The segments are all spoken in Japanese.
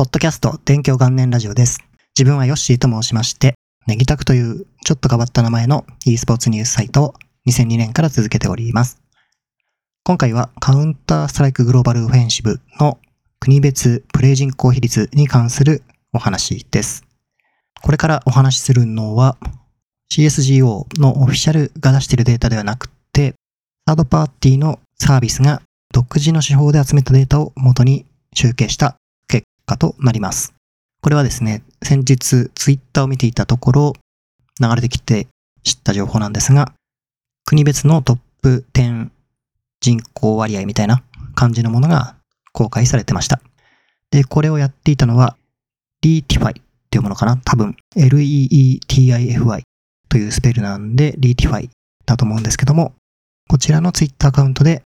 ポッドキャスト勉強元年ラジオです。自分はヨッシーと申しまして、ネギタクというちょっと変わった名前の e スポーツニュースサイトを2002年から続けております。今回はカウンターストライクグローバルオフェンシブの国別プレイ人口比率に関するお話です。これからお話しするのは CSGO のオフィシャルが出しているデータではなくて、サードパーティーのサービスが独自の手法で集めたデータを元に集計した果となります。これはですね、先日ツイッターを見ていたところ流れてきて知った情報なんですが、国別のトップ10人口割合みたいな感じのものが公開されてました。で、これをやっていたのは Leatify っていうものかな多分 L-E-E-T-I-F-Y というスペルなんで Leatify だと思うんですけども、こちらのツイッターアカウントで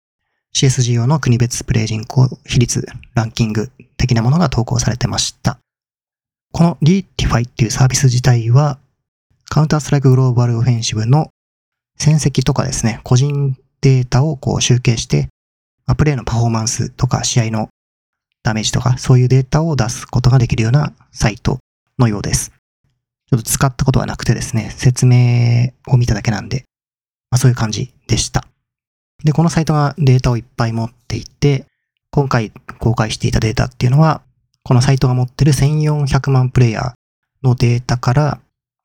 CSGO の国別プレイ人口比率ランキング的なものが投稿されてました。この Leatify っていうサービス自体はカウンターストライクグローバルオフェンシブの戦績とかですね、個人データをこう集計して、プレイのパフォーマンスとか試合のダメージとかそういうデータを出すことができるようなサイトのようです。ちょっと使ったことはなくてですね、説明を見ただけなんで、まあ、そういう感じでした。で、このサイトがデータをいっぱい持っていて、今回公開していたデータっていうのは、このサイトが持ってる1400万プレイヤーのデータから、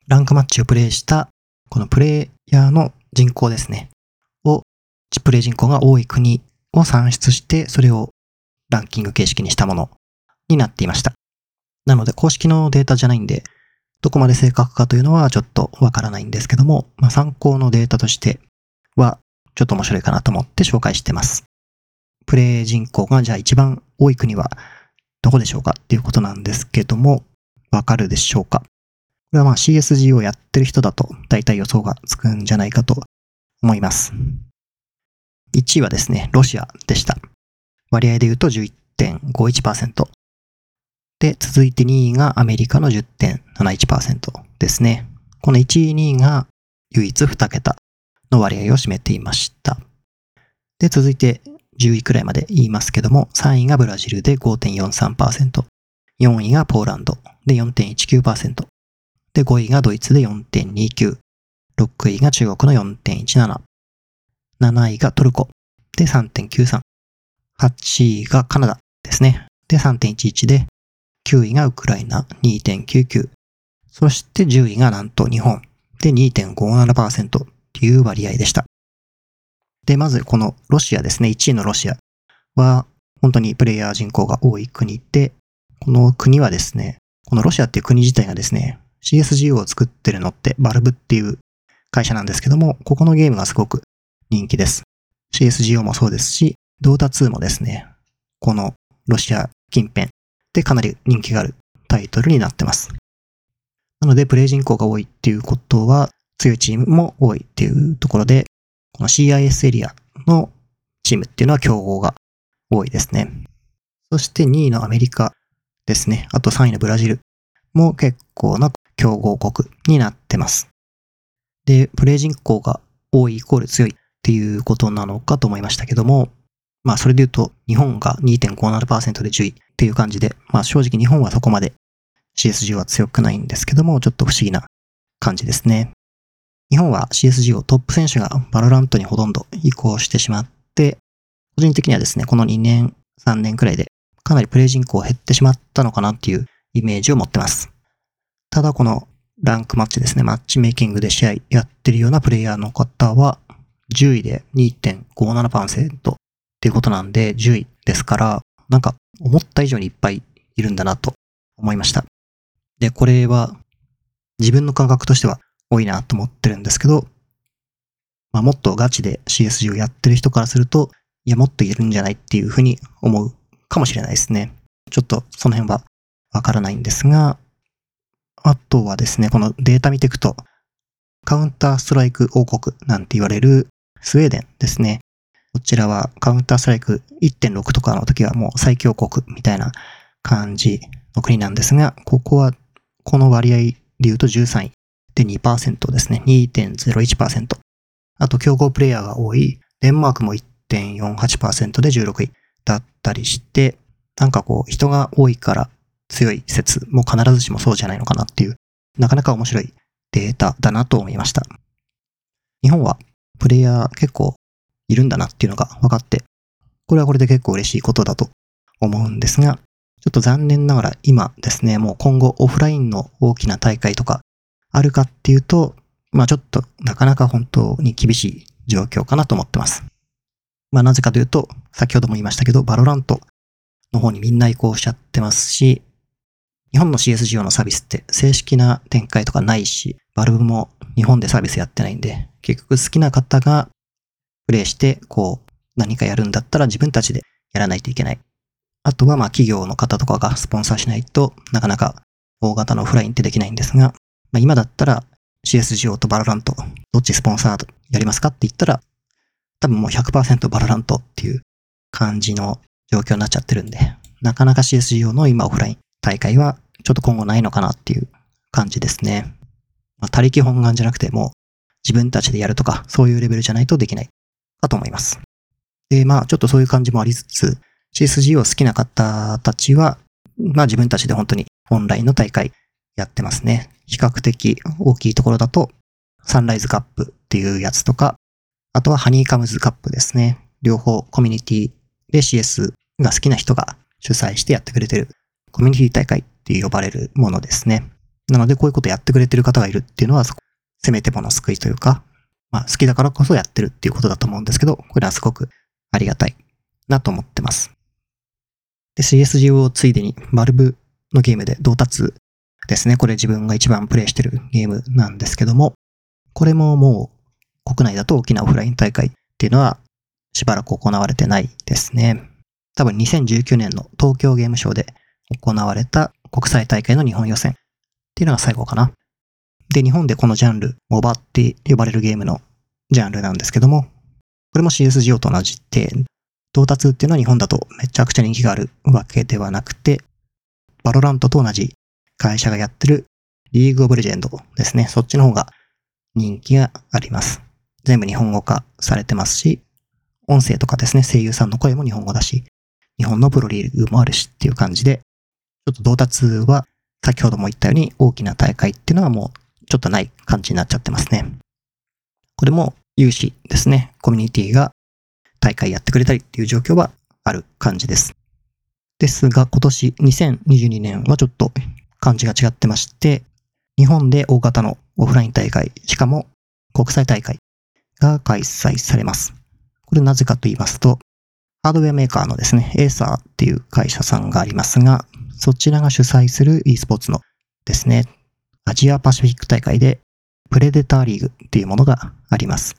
ランクマッチをプレイした、このプレイヤーの人口ですね、を、プレイ人口が多い国を算出して、それをランキング形式にしたものになっていました。なので、公式のデータじゃないんで、どこまで正確かというのはちょっとわからないんですけども、まあ、参考のデータとしてはちょっと面白いかなと思って紹介してます。プレイ人口がじゃあ一番多い国はどこでしょうかっていうことなんですけども、わかるでしょうか？これはまあ CSG をやってる人だと大体予想がつくんじゃないかと思います。1位はですね、ロシアでした。割合で言うと11.51%。で、続いて2位がアメリカの10.71%ですね。この1位、2位が唯一2桁の割合を占めていました。で、続いて10位くらいまで言いますけども、3位がブラジルで5.43%、4位がポーランドで4.19%、で、5位がドイツで4.29、6位が中国の4.17、7位がトルコで3.93、8位がカナダですね。で3.11で、9位がウクライナ2.99、そして10位がなんと日本で2.57%という割合でした。で、まずこのロシアですね、1位のロシアは本当にプレイヤー人口が多い国で、この国はですね、このロシアっていう国自体がですね、CSGO を作ってるのってバルブっていう会社なんですけども、ここのゲームがすごく人気です。CSGO もそうですし、ドータ2もですね、このロシア近辺でかなり人気があるタイトルになってます。なので、プレイ人口が多いっていうことは、強いチームも多いっていうところで、この CIS エリアのチームっていうのは競合が多いですね。そして2位のアメリカですね。あと3位のブラジルも結構な強豪国になってます。で、プレイ人口が多いイコール強いっていうことなのかと思いましたけども、まあそれで言うと日本が2.57%で10位っていう感じで、まあ正直日本はそこまで CSG は強くないんですけども、ちょっと不思議な感じですね。日本は CSG をトップ選手が VALORANT にほとんど移行してしまって、個人的にはですね、この2年、3年くらいでかなりプレイ人口減ってしまったのかなっていうイメージを持ってます。ただこのランクマッチですね、マッチメイキングで試合やってるようなプレイヤーの方は10位で2.57%っていうことなんで10位ですから、なんか思った以上にいっぱいいるんだなと思いました。で、これは自分の感覚としては多いなと思ってるんですけど、まあ、もっとガチで CSG をやってる人からすると、いや、もっといるんじゃないっていうふうに思うかもしれないですね。ちょっとその辺はわからないんですが、あとはですね、このデータ見ていくと、カウンターストライク王国なんて言われるスウェーデンですね。こちらはカウンターストライク1.6とかの時はもう最強国みたいな感じの国なんですが、ここはこの割合で言うと13位で2%ですね。2.01%。あと競合プレイヤーが多いデンマークも1.48%で16位だったりして、なんかこう人が多いから強い説も必ずしもそうじゃないのかなっていう、なかなか面白いデータだなと思いました。日本はプレイヤー結構いるんだなっていうのが分かって、これはこれで結構嬉しいことだと思うんですが、ちょっと残念ながら今ですね、もう今後オフラインの大きな大会とかあるかっていうと、まあちょっとなかなか本当に厳しい状況かなと思ってます。まあなぜかというと、先ほども言いましたけど、 VALORANT の方にみんな移行しちゃってますし、日本の CSGO のサービスって正式な展開とかないし、 Valve も日本でサービスやってないんで、結局好きな方がプレイして、こう、何かやるんだったら自分たちでやらないといけない。あとはまあ企業の方とかがスポンサーしないとなかなか大型のオフラインってできないんですが、まあ、今だったら CSGO と VALORANT、どっちスポンサーやりますかって言ったら、多分もう100% VALORANT っていう感じの状況になっちゃってるんで、なかなか CSGO の今オフライン大会はちょっと今後ないのかなっていう感じですね。まあ、他力本願じゃなくても自分たちでやるとかそういうレベルじゃないとできないかと思います。で、まあちょっとそういう感じもありつつ、CSGO 好きな方たちは、まあ自分たちで本当にオンラインの大会やってますね。比較的大きいところだと、サンライズカップっていうやつとか、あとはハニーカムズカップですね。両方コミュニティで CS が好きな人が主催してやってくれてるコミュニティ大会って呼ばれるものですね。なのでこういうことやってくれてる方がいるっていうのは、せめてもの救いというか、まあ好きだからこそやってるっていうことだと思うんですけど、これはすごくありがたいなと思ってます。で、CSGO をついでに、バルブのゲームで到達ですね。これ自分が一番プレイしてるゲームなんですけども、これももう国内だと大きなオフライン大会っていうのはしばらく行われてないですね。多分2019年の東京ゲームショウで行われた国際大会の日本予選っていうのが最後かな。で、日本でこのジャンル、モバって呼ばれるゲームのジャンルなんですけども、これも CSGO と同じで、 Dota 2 っていうのは日本だとめちゃくちゃ人気があるわけではなくて、 VALORANT と同じ会社がやってる League of Legends ですね。そっちの方が人気があります。全部日本語化されてますし、音声とかですね、声優さんの声も日本語だし、日本のプロリーグもあるしっていう感じで、ちょっと Dota 2 は先ほども言ったように大きな大会っていうのはもうちょっとない感じになっちゃってますね。これも有志ですね。コミュニティが大会やってくれたりっていう状況はある感じです。ですが今年2022年はちょっと感じが違ってまして、日本で大型のオフライン大会、しかも国際大会が開催されます。これなぜかと言いますと、ハードウェアメーカーのですね、エーサーっていう会社さんがありますが、そちらが主催する e スポーツのですね、アジアパシフィック大会でプレデターリーグっていうものがあります。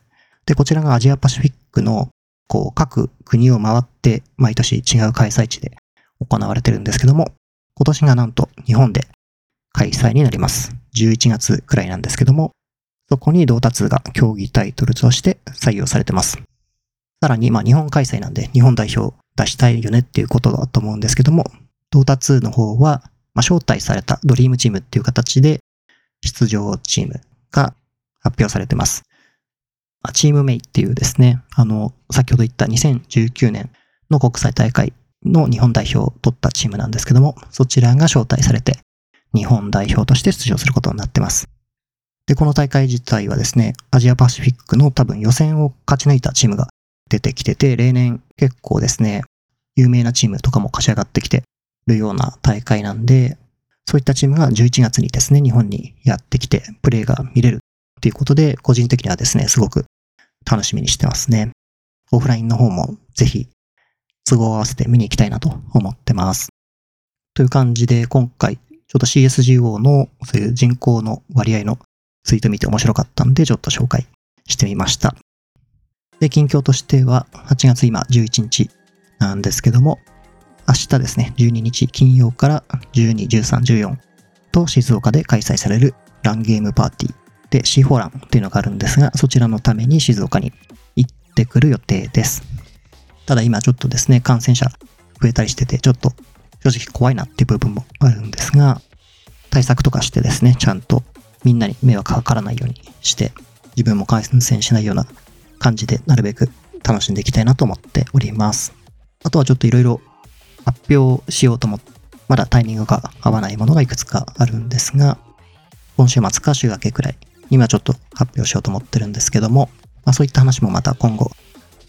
で、こちらがアジアパシフィックのこう各国を回って毎年違う開催地で行われてるんですけども、今年がなんと日本で開催になります。11月くらいなんですけども、そこに到達が競技タイトルとして採用されてます。さらに、まあ日本開催なんで日本代表出したいよねっていうことだと思うんですけども、到達の方は、まあ、招待されたドリームチームっていう形で出場チームが発表されてます。チームメイっていうですね、あの、先ほど言った2019年の国際大会の日本代表を取ったチームなんですけども、そちらが招待されて、日本代表として出場することになってます。で、この大会自体はですね、アジアパシフィックの多分予選を勝ち抜いたチームが出てきてて、例年結構ですね、有名なチームとかも勝ち上がってきてるような大会なんで、そういったチームが11月にですね、日本にやってきて、プレーが見れるっていうことで、個人的にはですね、すごく楽しみにしてますね。オフラインの方もぜひ都合を合わせて見に行きたいなと思ってます。という感じで、今回、ちょっと CSGO のそういう人口の割合のツイート見て面白かったんで、ちょっと紹介してみました。で、近況としては、8月今11日なんですけども、明日ですね、12日金曜から12、13、14と静岡で開催されるランゲームパーティーで C4 ランっていうのがあるんですが、そちらのために静岡に行ってくる予定です。ただ今ちょっとですね、感染者増えたりしてて、ちょっと正直怖いなっていう部分もあるんですが、対策とかしてですね、ちゃんとみんなに迷惑かからないようにして、自分も感染しないような感じでなるべく楽しんでいきたいなと思っております。あとはちょっといろいろ発表しようと思ってまだタイミングが合わないものがいくつかあるんですが、今週末か週明けくらい、今ちょっと発表しようと思ってるんですけども、まあそういった話もまた今後、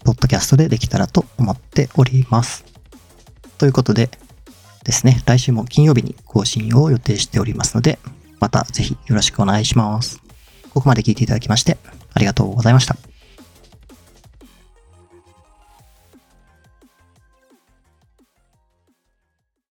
ポッドキャストでできたらと思っております。ということでですね、来週も金曜日に更新を予定しておりますので、またぜひよろしくお願いします。ここまで聞いていただきましてありがとうございました。